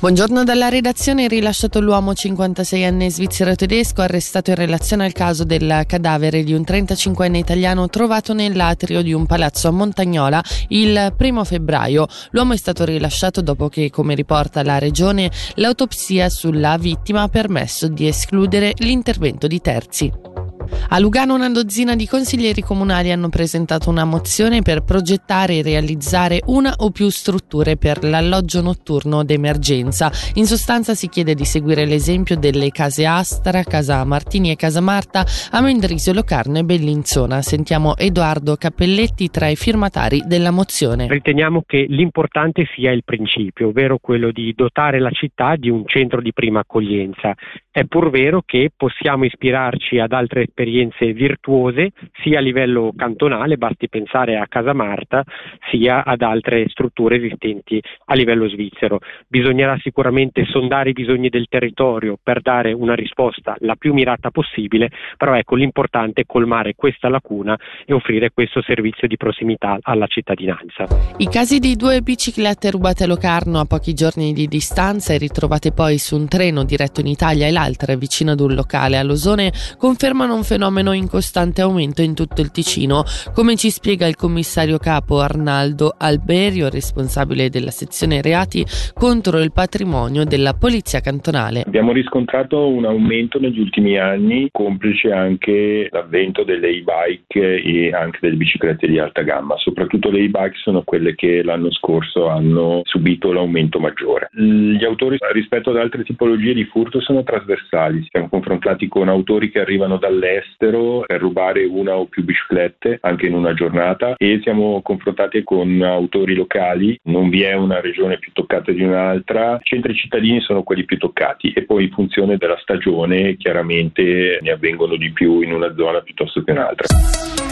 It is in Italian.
Buongiorno dalla redazione. Rilasciato l'uomo 56enne svizzero-tedesco arrestato in relazione al caso del cadavere di un 35enne italiano trovato nell'atrio di un palazzo a Montagnola il primo febbraio. L'uomo è stato rilasciato dopo che, come riporta la regione, l'autopsia sulla vittima ha permesso di escludere l'intervento di terzi. A Lugano una dozzina di consiglieri comunali hanno presentato una mozione per progettare e realizzare una o più strutture per l'alloggio notturno d'emergenza. In sostanza si chiede di seguire l'esempio delle case Astra, Casa Martini e Casa Marta a Mendrisio, Locarno e Bellinzona. Sentiamo Edoardo Cappelletti tra i firmatari della mozione. Riteniamo che l'importante sia il principio, ovvero quello di dotare la città di un centro di prima accoglienza. È pur vero che possiamo ispirarci ad altre esperienze virtuose sia a livello cantonale, basti pensare a Casa Marta, sia ad altre strutture esistenti a livello svizzero. Bisognerà sicuramente sondare i bisogni del territorio per dare una risposta la più mirata possibile, però ecco l'importante è colmare questa lacuna e offrire questo servizio di prossimità alla cittadinanza. I casi di due biciclette rubate a Locarno a pochi giorni di distanza e ritrovate poi su un treno diretto in Italia e l'altra vicino ad un locale a Losone confermano un fenomeno in costante aumento in tutto il Ticino, come ci spiega il commissario capo Arnaldo Alberio, responsabile della sezione reati contro il patrimonio della Polizia Cantonale. Abbiamo riscontrato un aumento negli ultimi anni, complice anche l'avvento delle e-bike e anche delle biciclette di alta gamma. Soprattutto le e-bike sono quelle che l'anno scorso hanno subito l'aumento maggiore. Gli autori rispetto ad altre tipologie di furto sono trasversali. Siamo confrontati con autori che arrivano dall'estero all'estero per rubare una o più biciclette anche in una giornata e siamo confrontati con autori locali, non vi è una regione più toccata di un'altra, i centri cittadini sono quelli più toccati e poi in funzione della stagione chiaramente ne avvengono di più in una zona piuttosto che in un'altra.